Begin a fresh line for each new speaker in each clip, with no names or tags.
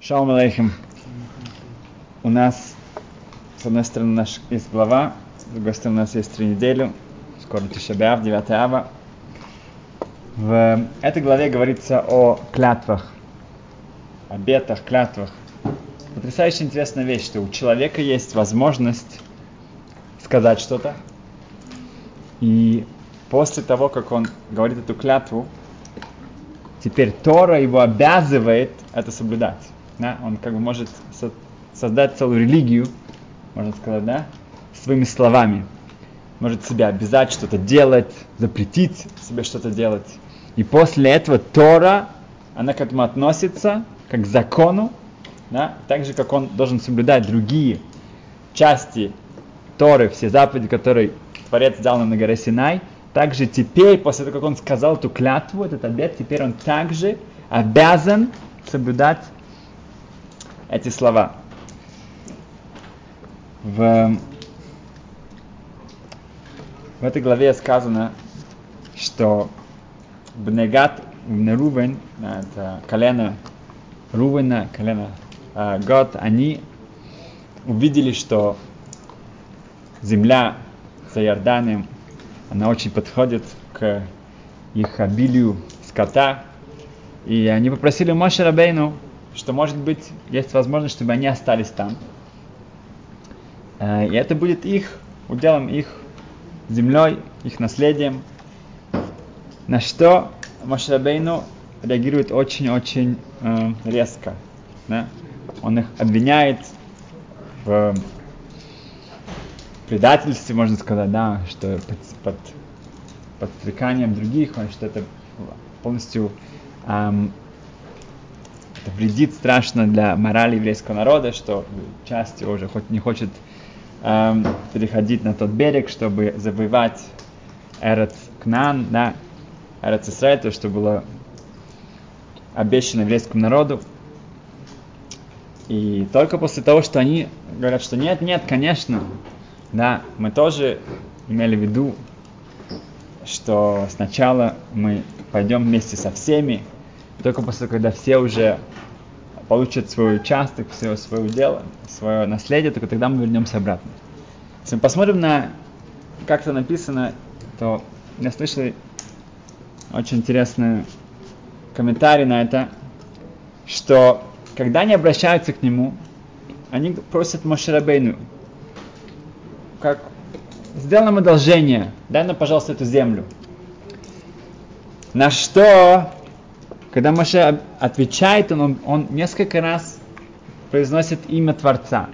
Шалом алейхим. У нас, с одной стороны, наш есть глава, с другой стороны, у нас есть три недели, скоро Тишабиав, 9 ава. В этой главе говорится о клятвах, обетах, клятвах. Потрясающе интересная вещь, что у человека есть возможность сказать что-то, и после того, как он говорит эту клятву, теперь Тора его обязывает это соблюдать. Да? Он как бы может со- создать целую религию, можно сказать, да, своими словами. Может себя обязать что-то делать, запретить себе что-то делать. И после этого Тора, она к этому относится, как к закону, да? так же, как он должен соблюдать другие части Торы, все заповеди, которые Творец дал нам на горе Синай, также теперь, после того, как он сказал эту клятву, этот обет, теперь он также обязан соблюдать эти слова. В, в этой главе сказано, что Бнегат, Рувен, это колено Рувена, колено э, Год, они увидели, что земля за Иорданием, она очень подходит к их обилию скота. И они попросили Моше Рабейну, что, может быть, есть возможность, чтобы они остались там. И это будет их уделом, их землей, их наследием. На что Моше Рабейну реагирует очень-очень э, резко. Да? Он их обвиняет в предательстве, можно сказать, да, что под, под подстреканием других, что это полностью эм, это вредит страшно для морали еврейского народа, что часть уже хоть не хочет эм, переходить на тот берег, чтобы завоевать Эрец Кнан, да, Эрец Исраиль, то, что было обещано еврейскому народу. И только после того, что они говорят, что нет, нет, конечно, да, мы тоже имели в виду, что сначала мы пойдем вместе со всеми, только после когда все уже получат свой участок, все свое дело, свое наследие, только тогда мы вернемся обратно. Если мы посмотрим на, как это написано, то я слышал очень интересный комментарий на это, что когда они обращаются к нему, они просят Мошерабейну, как сделай нам одолжение, дай нам, пожалуйста, эту землю. На что, когда Моше отвечает, он, он несколько раз произносит имя Творца.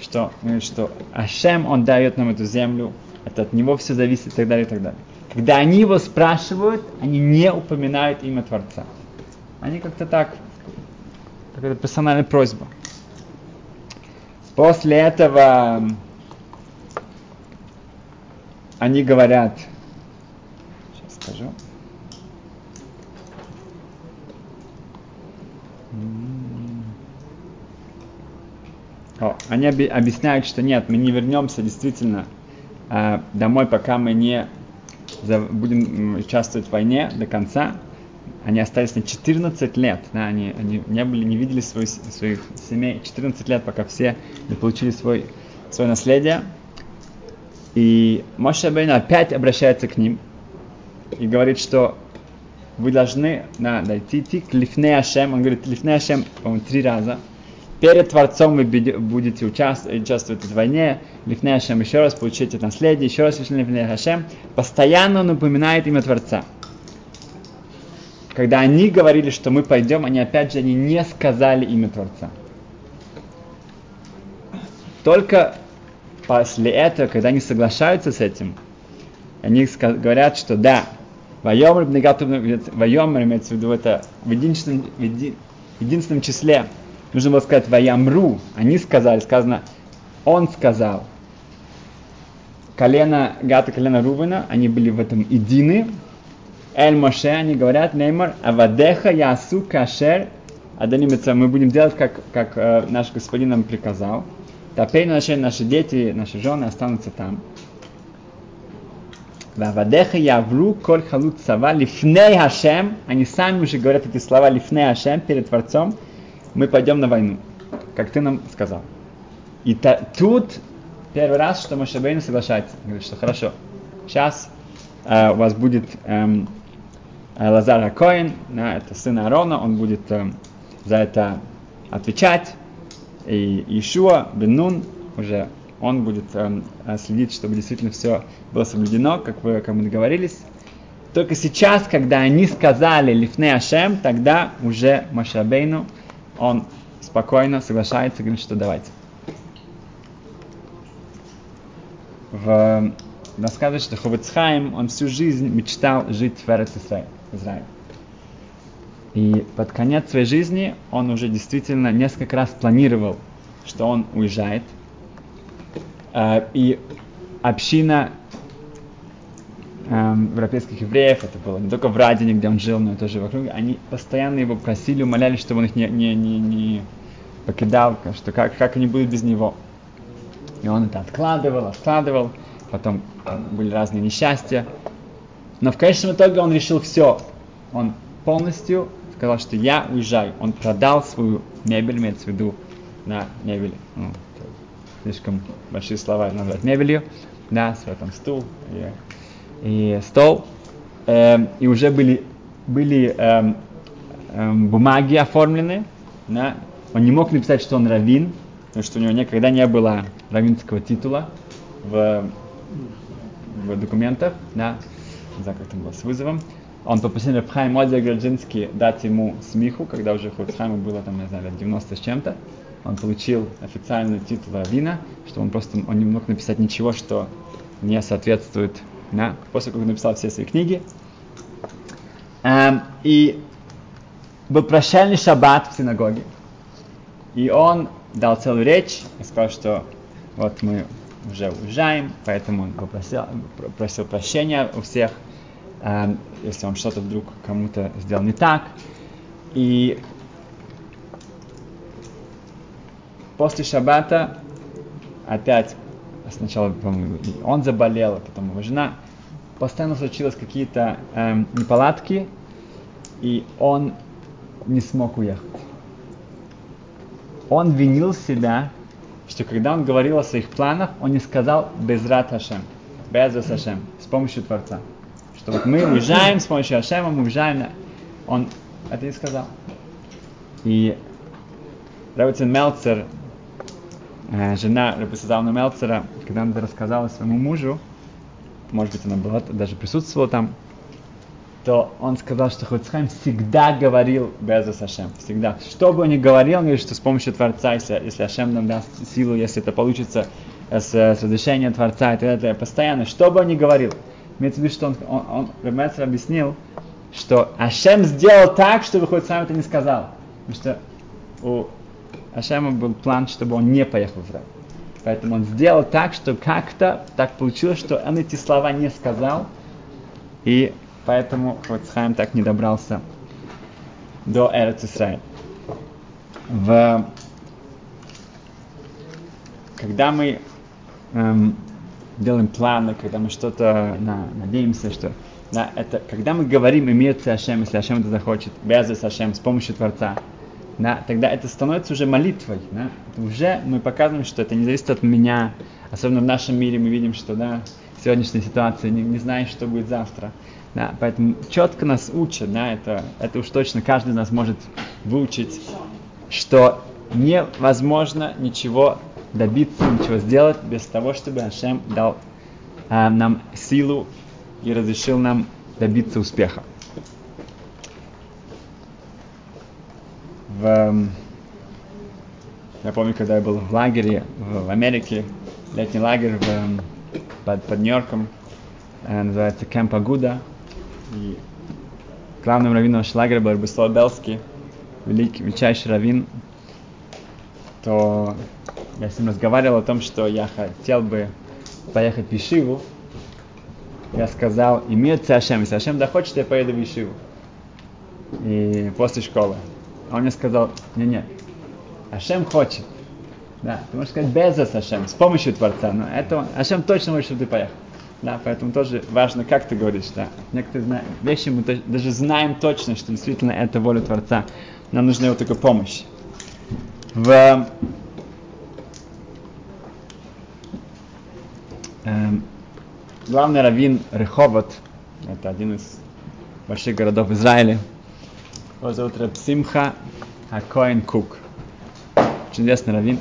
Что, что Ашем, он дает нам эту землю, это от него все зависит и так далее, и так далее. Когда они его спрашивают, они не упоминают имя Творца. Они как-то так, какая-то персональная просьба. После этого они говорят, сейчас скажу, О, они оби- объясняют, что нет, мы не вернемся действительно э, домой, пока мы не за, будем участвовать в войне до конца. Они остались на 14 лет, да, они, они не, были, не видели свой, своих семей 14 лет, пока все не получили свой, свое наследие. И Моше Бейна опять обращается к ним и говорит, что вы должны да, дойти к Лифне Ашем. Он говорит, Лифне Ашем, по-моему, три раза. Перед Творцом вы будете участвовать, участвовать в войне. Лифне Ашем еще раз получите наследие, еще раз Лифне Ашем. Постоянно он напоминает имя Творца. Когда они говорили, что мы пойдем, они опять же они не сказали имя Творца. Только после этого, когда они соглашаются с этим, они говорят, что да, Вайомр, Вайомр имеется в виду это в единственном, в еди, единственном числе. Нужно было сказать Ваямру. Они сказали, сказано, он сказал. Колено Гата, колено Рувена, они были в этом едины. Эль Моше, они говорят, Неймар, Авадеха Ясу Кашер, Аданимится, мы будем делать, как, как э, наш господин нам приказал. Теперь наши, наши дети, наши жены останутся там. Вавадеха явру коль халут сава лифней Хашем. Они сами уже говорят эти слова лифней Хашем перед Творцом. мы пойдем на войну, как ты нам сказал. И та, тут первый раз, что Мошабейн соглашается. Говорит, что хорошо, сейчас э, у вас будет эм, Лазар Акоин, да, это сын Аарона, он будет эм, за это отвечать. И Ишуа Бен уже он будет эм, следить, чтобы действительно все было соблюдено, как вы, как мы договорились. Только сейчас, когда они сказали Лифне Ашем, тогда уже Машабейну, он спокойно соглашается, говорит, что давайте. В, рассказывает, что Ховецхайм, он всю жизнь мечтал жить в Израиле. И под конец своей жизни он уже действительно несколько раз планировал, что он уезжает. Э, и община эм, европейских евреев, это было не только в Радине, где он жил, но и тоже вокруг, они постоянно его просили, умоляли, чтобы он их не, не, не, не покидал, что как, как они будут без него. И он это откладывал, откладывал, потом были разные несчастья. Но в конечном итоге он решил все. Он полностью сказал, что я уезжаю. Он продал свою мебель, имеется в виду на мебель. Ну, слишком большие слова назвать мебелью. Да, там стул и, и стол. Эм, и уже были, были эм, эм, бумаги оформлены. Да. Он не мог написать, что он раввин, потому что у него никогда не было раввинского титула в, в документах. Да. Не знаю, как там было с вызовом он попросил Рабхайм Граджинский дать ему смеху, когда уже Хуцхайму было там, не знаю, 90 с чем-то. Он получил официальный титул Равина, что он просто он не мог написать ничего, что не соответствует, да, после как он написал все свои книги. Эм, и был прощальный шаббат в синагоге. И он дал целую речь и сказал, что вот мы уже уезжаем, поэтому он попросил, просил прощения у всех – Эм, если он что-то вдруг кому-то сделал не так. И после шаббата опять сначала, он заболел, а потом его жена. Постоянно случилось какие-то эм, неполадки, и он не смог уехать. Он винил себя, что когда он говорил о своих планах, он не сказал «безрат Хашем», «без Хашем», с помощью Творца что вот мы уезжаем с помощью Ашема, мы уезжаем. Он это и сказал. И Равицин Мелцер, жена Рабисадавна Мелцера, когда она это рассказала своему мужу, может быть, она была, даже присутствовала там, то он сказал, что Хуцхайм всегда говорил без Ашем. Всегда. Что бы он ни говорил, он говорит, что с помощью Творца, если, если Ашем нам даст силу, если это получится с, с разрешения Творца так далее, постоянно, что бы он ни говорил, Имеется в виду, что он, он, он объяснил, что Ашем сделал так, чтобы хоть сам это не сказал. Потому что у Ашема был план, чтобы он не поехал в рай. Поэтому он сделал так, что как-то так получилось, что он эти слова не сказал. И поэтому Хоцхайм так не добрался до Эрец Исраиль. В... Когда мы эм, делаем планы, когда мы что-то на, надеемся, что да, это, когда мы говорим имеется Ашем, если Ашем это захочет, без Ашем, с помощью Творца, да, тогда это становится уже молитвой. Да? Уже мы показываем, что это не зависит от меня. Особенно в нашем мире мы видим, что да, в сегодняшней ситуации не, не знаешь, что будет завтра. Да, поэтому четко нас учат, да, это, это уж точно каждый из нас может выучить, что невозможно ничего добиться, ничего сделать без того, чтобы Ашем дал э, нам силу и разрешил нам добиться успеха. В, я помню, когда я был в лагере в, Америке, летний лагерь в, под, под Нью-Йорком, э, называется Кемп Агуда. И главным раввином нашего лагеря был Рабислав Белский, великий, величайший раввин, то я с ним разговаривал о том, что я хотел бы поехать в Ишиву. Я сказал, имеется Ашем, если Ашем захочет, я поеду в Ишиву. И после школы. А он мне сказал, не-не, Ашем хочет. Да, ты можешь сказать без Ашем, с помощью Творца, но это Ашем точно хочет, чтобы ты поехал. Да, поэтому тоже важно, как ты говоришь, да. Некоторые вещи мы даже знаем точно, что действительно это воля Творца. Нам нужна его только помощь. В эм, главный раввин Реховод, это один из больших городов Израиля, его зовут Рабсимха Акоин Кук. Очень известный раввин.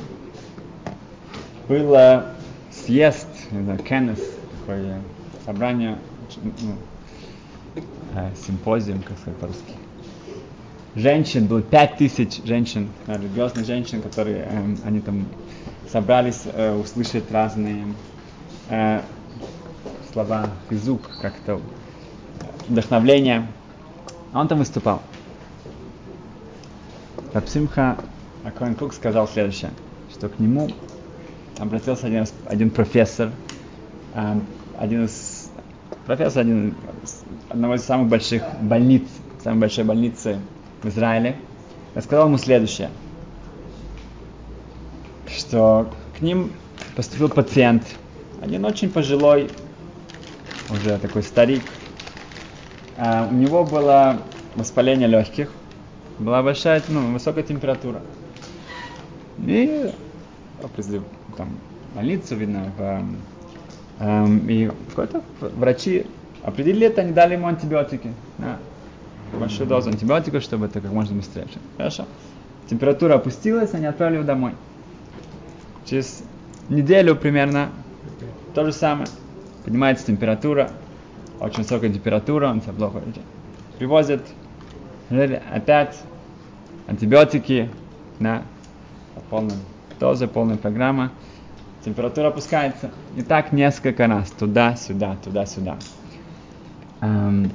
Было съезд, не знаю, кеннес, такое собрание, ну, симпозиум, как сказать по-русски. Женщин, было пять тысяч женщин, религиозных женщин, которые, э, они там собрались э, услышать разные э, слова, хизук, как-то вдохновление. Он там выступал. Рабсимха Акоин Кук сказал следующее, что к нему обратился один, один профессор, э, один из профессор один, одного из самых больших больниц, самой большой больницы в Израиле, рассказал ему следующее, что к ним поступил пациент, один очень пожилой, уже такой старик, а у него было воспаление легких, была большая, ну, высокая температура. И определили там больницу, видно, в, эм, и какой-то врачи определили это, они дали ему антибиотики. Да. Большую дозу антибиотиков, чтобы это как можно быстрее. Хорошо. Температура опустилась, они отправили его домой. Через неделю примерно то же самое. Поднимается температура, очень высокая температура, он себя плохо. Привозят опять антибиотики, на полной дозе, полная программа. Температура опускается. И так несколько раз, туда-сюда, туда-сюда. Эм,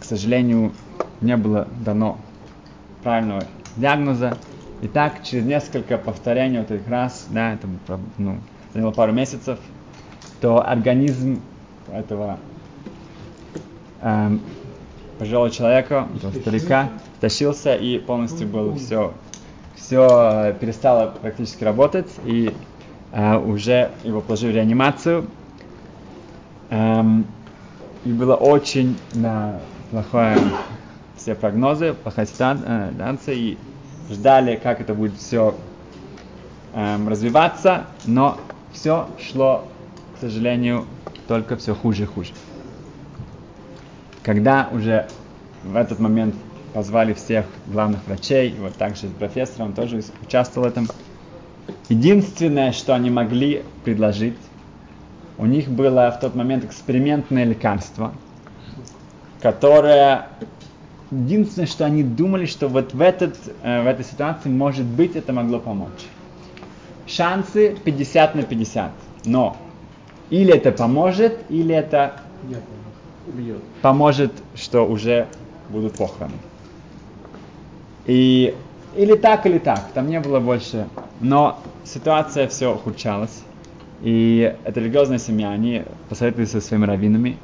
к сожалению, не было дано правильного диагноза. И так через несколько повторений вот этих раз, да, это ну, заняло пару месяцев, то организм этого эм, пожилого человека, старика, тащился и полностью был все, все перестало практически работать, и э, уже его положили в реанимацию. Эм, и было очень на плохое все прогнозы, плохая ситуация, и ждали, как это будет все эм, развиваться, но все шло, к сожалению, только все хуже и хуже. Когда уже в этот момент позвали всех главных врачей, вот также профессор, он тоже участвовал в этом. Единственное, что они могли предложить, у них было в тот момент экспериментное лекарство, которое единственное, что они думали, что вот в, этот, э, в этой ситуации, может быть, это могло помочь. Шансы 50 на 50. Но или это поможет, или это поможет, что уже будут похороны. И или так, или так, там не было больше. Но ситуация все ухудшалась. И эта религиозная семья, они посоветовались со своими раввинами.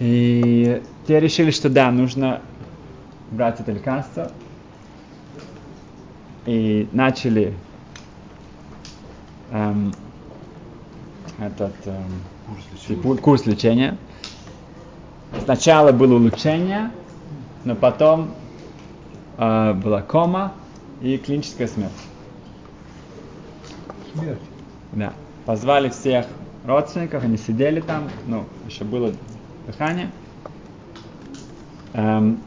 И те решили, что да, нужно брать это лекарство. И начали эм, этот эм, курс, лечения. курс лечения. Сначала было улучшение, но потом э, была кома и клиническая смерть.
Смерть?
Да. Позвали всех родственников, они сидели там, ну, еще было дыхание. Эм,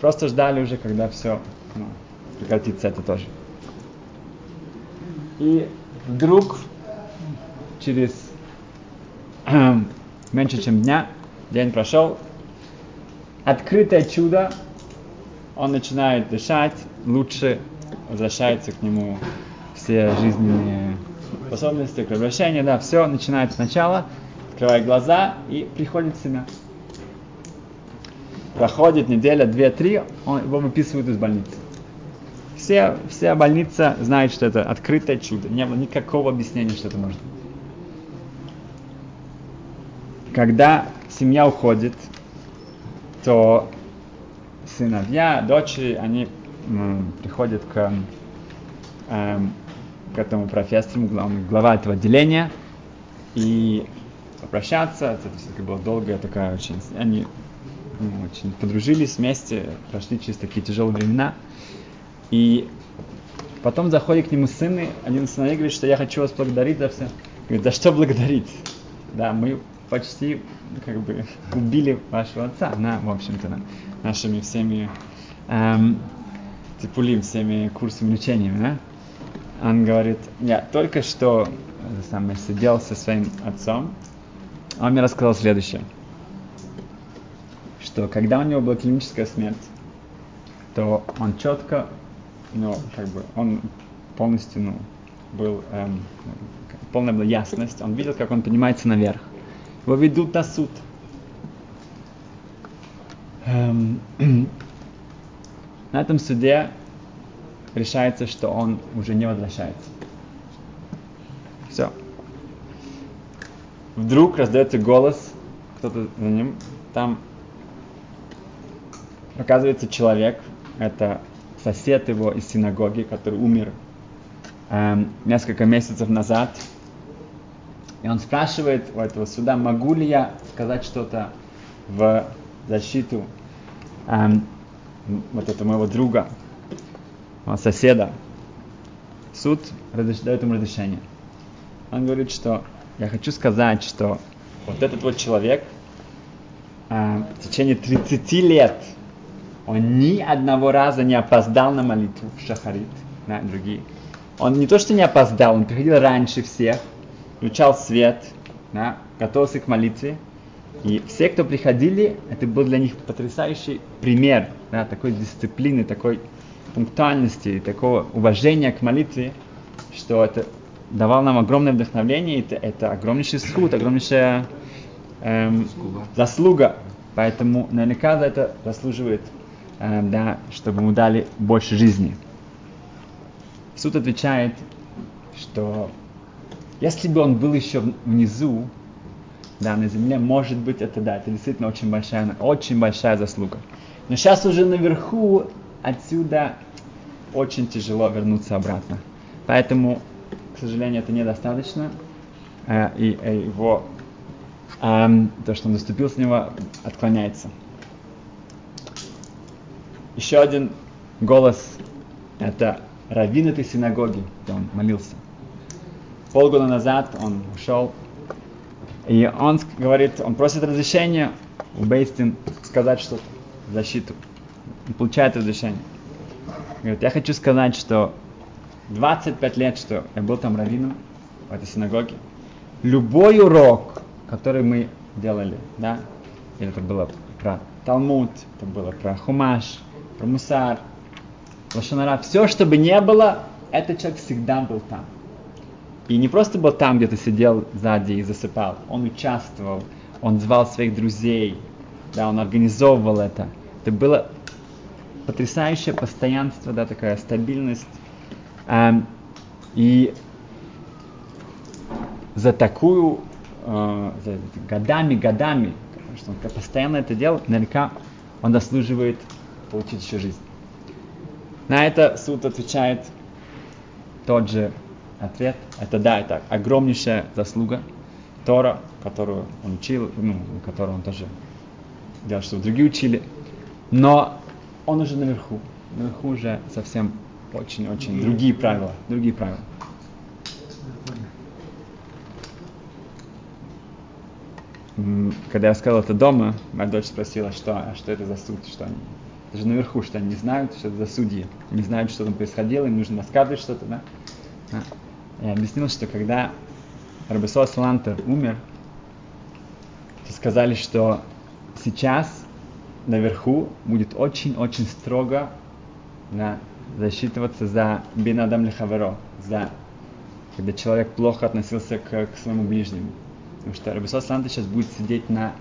просто ждали уже, когда все ну, прекратится это тоже. И вдруг через меньше чем дня, день прошел, открытое чудо, он начинает дышать лучше, возвращается к нему все жизненные способности, кровообращение, да, все начинает сначала, открывает глаза и приходит в себя. Проходит неделя, две, три, он, его выписывают из больницы. Все, вся больница знает, что это открытое чудо. Не было никакого объяснения, что это может быть. Когда семья уходит, то сыновья, дочери, они м, приходят к, эм, к этому профессору, глав, глава этого отделения, и попрощаться. Это все-таки была долгая такая очень... Они ну, очень подружились вместе, прошли через такие тяжелые времена. И Потом заходит к нему сыны, один сыновей говорит, что я хочу вас благодарить за все. Говорит, за что благодарить? Да, мы почти как бы убили вашего отца, на, в общем-то, на, нашими всеми эм, типулим, всеми курсами лечениями, да? Он говорит, я только что самое, сидел со своим отцом, он мне рассказал следующее, что когда у него была клиническая смерть, то он четко, ну, как бы, он полностью, ну, был, эм, полная была ясность, он видел, как он поднимается наверх. Его ведут на суд. На этом суде решается, что он уже не возвращается. Все. Вдруг раздается голос, кто-то за ним, там оказывается человек, это сосед его из синагоги, который умер эм, несколько месяцев назад. И он спрашивает у этого суда, могу ли я сказать что-то в защиту эм, вот этого моего друга, моего соседа. Суд дает ему разрешение. Он говорит, что я хочу сказать, что вот этот вот человек э, в течение 30 лет он ни одного раза не опоздал на молитву в Шахарит, на другие. Он не то, что не опоздал, он приходил раньше всех, включал свет, да, готовился к молитве. И все, кто приходили, это был для них потрясающий пример да, такой дисциплины, такой пунктуальности, такого уважения к молитве, что это давало нам огромное вдохновение, это, это огромнейший суд, огромнейшая эм, заслуга. Поэтому наверняка за это заслуживает э, да, чтобы ему дали больше жизни. Суд отвечает, что если бы он был еще внизу, да, на земле, может быть, это да, это действительно очень большая, очень большая заслуга. Но сейчас уже наверху, отсюда очень тяжело вернуться обратно. Поэтому, к сожалению, это недостаточно. Э, и э, его, э, то, что он наступил с него, отклоняется. Еще один голос – это раввин этой синагоги, где он молился. Полгода назад он ушел, и он говорит, он просит разрешения у Бейстин сказать что-то защиту. Он получает разрешение. Говорит, я хочу сказать, что 25 лет, что я был там раввином в этой синагоге, любой урок, который мы делали, да, или это было про Талмуд, это было про Хумаш, про мусар, лошонара, все, что бы не было, этот человек всегда был там. И не просто был там, где-то сидел сзади и засыпал, он участвовал, он звал своих друзей, да, он организовывал это. Это было потрясающее постоянство, да, такая стабильность. Эм, и за такую, э, за годами, годами, что он постоянно это делал, наверняка он заслуживает получить еще жизнь. На это суд отвечает тот же ответ. Это да, это огромнейшая заслуга Тора, которую он учил, ну, которую он тоже делал, что другие учили. Но он уже наверху. Наверху уже совсем очень-очень другие правила. Другие правила. Когда я сказал это дома, моя дочь спросила, что, а что это за суд, что они даже наверху, что они не знают, что это за судьи, не знают, что там происходило, им нужно рассказывать что-то, да? Я объяснил, что когда Рабисо Салантер умер, то сказали, что сейчас наверху будет очень-очень строго да, засчитываться за бинадам лихаверо, за когда человек плохо относился к, к своему ближнему. Потому что Рабисо Салантер сейчас будет сидеть на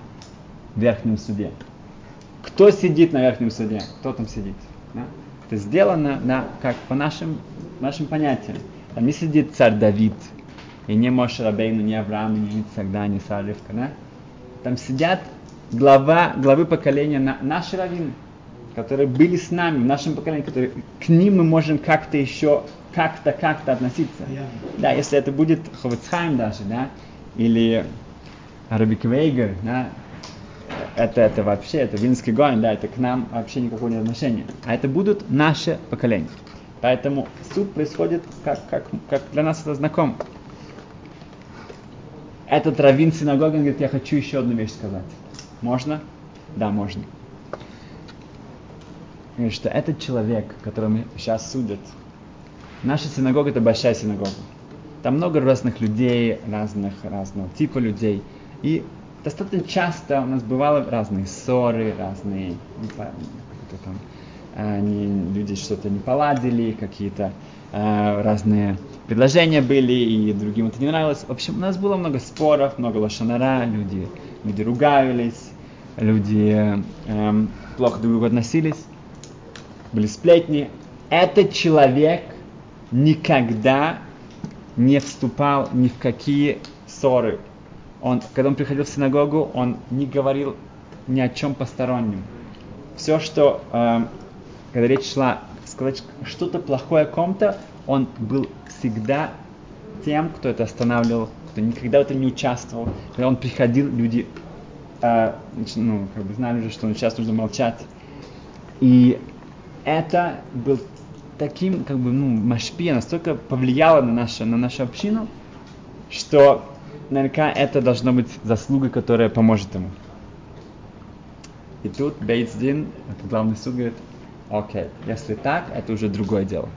верхнем суде. Кто сидит на верхнем суде? Кто там сидит? Да? Это сделано на, как по нашим, нашим понятиям. Там не сидит царь Давид, и не Моше Рабейну, не Авраам, не Ицак, да, не Сара Ривка, да? Там сидят глава, главы поколения, на, наши раввины, которые были с нами, в нашем поколении, которые, к ним мы можем как-то еще, как-то, как-то относиться. Yeah. Да, если это будет Ховецхайм даже, да, или Рабик Вейгер, да, это, это вообще, это Винский Гоин, да, это к нам вообще никакого не отношения. А это будут наши поколения. Поэтому суд происходит, как, как, как для нас это знакомо. Этот раввин синагоги говорит, я хочу еще одну вещь сказать. Можно? Да, можно. Говорит, что этот человек, которого сейчас судят, наша синагога это большая синагога. Там много разных людей, разных, разного типа людей. И достаточно часто у нас бывало разные ссоры, разные, там, они, люди что-то не поладили, какие-то э, разные предложения были, и другим это не нравилось. В общем, у нас было много споров, много лошанара, люди, люди ругались, люди э, плохо друг к другу относились, были сплетни. Этот человек никогда не вступал ни в какие ссоры. Он, когда он приходил в синагогу, он не говорил ни о чем постороннем. Все, что, э, когда речь шла сказать что-то плохое о ком-то, он был всегда тем, кто это останавливал, кто никогда в этом не участвовал. Когда он приходил, люди э, ну, как бы знали уже, что он сейчас нужно молчать. И это был таким, как бы, ну, машпия настолько повлияло на нашу, на нашу общину, что наверняка это должно быть заслуга, которая поможет ему. И тут Бейтсдин, это главный суд, говорит, окей, если так, это уже другое дело.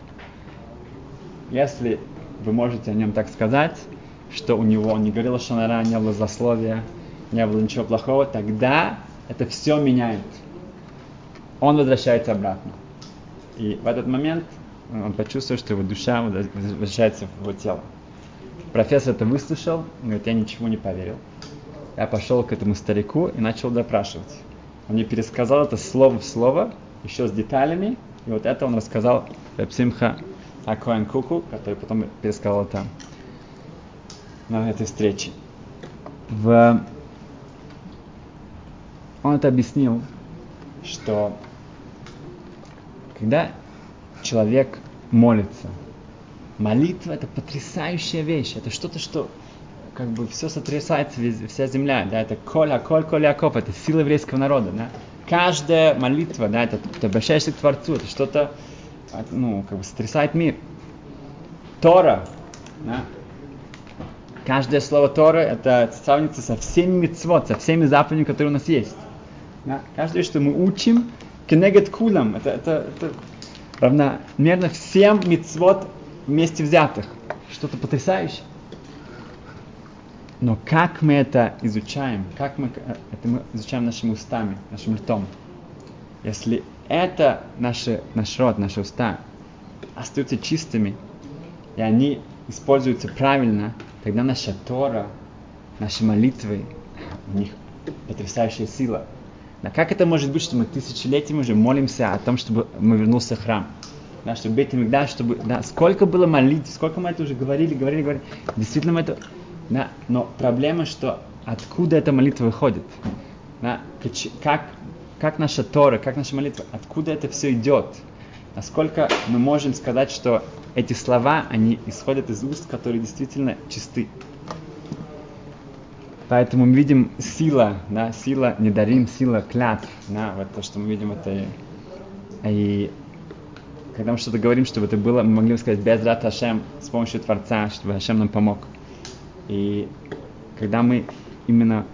Если вы можете о нем так сказать, что у него не говорило шанара, не было засловия, не было ничего плохого, тогда это все меняет. Он возвращается обратно. И в этот момент он почувствовал, что его душа возвращается в его тело. Профессор это выслушал, говорит, я ничего не поверил. Я пошел к этому старику и начал допрашивать. Он мне пересказал это слово в слово, еще с деталями, и вот это он рассказал Псимха Акоэн Куку, который потом пересказал там, на этой встрече. В... Он это объяснил, что когда человек молится, молитва это потрясающая вещь, это что-то, что как бы все сотрясается, вся земля, да, это коля, коль, коль, яков, это сила еврейского народа, да. Каждая молитва, да, это ты обращаешься к Творцу, это что-то, ну, как бы сотрясает мир. Тора, да, каждое слово Тора, это сравнится со всеми митцвот, со всеми заповедями, которые у нас есть. Да? Каждое, что мы учим, кенегет кулам, это, это, это равномерно всем мицвод вместе взятых. Что-то потрясающее. Но как мы это изучаем? Как мы это мы изучаем нашими устами, нашим ртом? Если это наши, наш рот, наши уста остаются чистыми, и они используются правильно, тогда наша Тора, наши молитвы, у них потрясающая сила. Да, как это может быть, что мы тысячелетиями уже молимся о том, чтобы мы вернулся в храм? Да, чтобы Бейт да, чтобы, да, сколько было молитв, сколько мы это уже говорили, говорили, говорили. Действительно мы это... Да, но проблема, что откуда эта молитва выходит? Да, как, как наша Тора, как наша молитва, откуда это все идет? Насколько мы можем сказать, что эти слова, они исходят из уст, которые действительно чисты. Поэтому мы видим сила, да, сила не дарим, сила клятв, да, вот то, что мы видим это. И когда мы что-то говорим, чтобы это было, мы могли бы сказать без рата Ашем, с помощью Творца, чтобы Ашем нам помог. И когда мы именно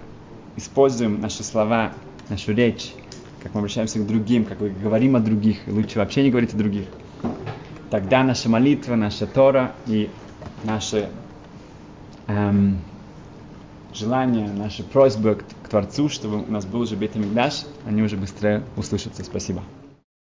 используем наши слова, нашу речь, как мы обращаемся к другим, как мы говорим о других, лучше вообще не говорить о других, тогда наша молитва, наша Тора и наши эм, желания, наши просьбы к, Творцу, чтобы у нас был уже Бет они уже быстрее услышатся. Спасибо.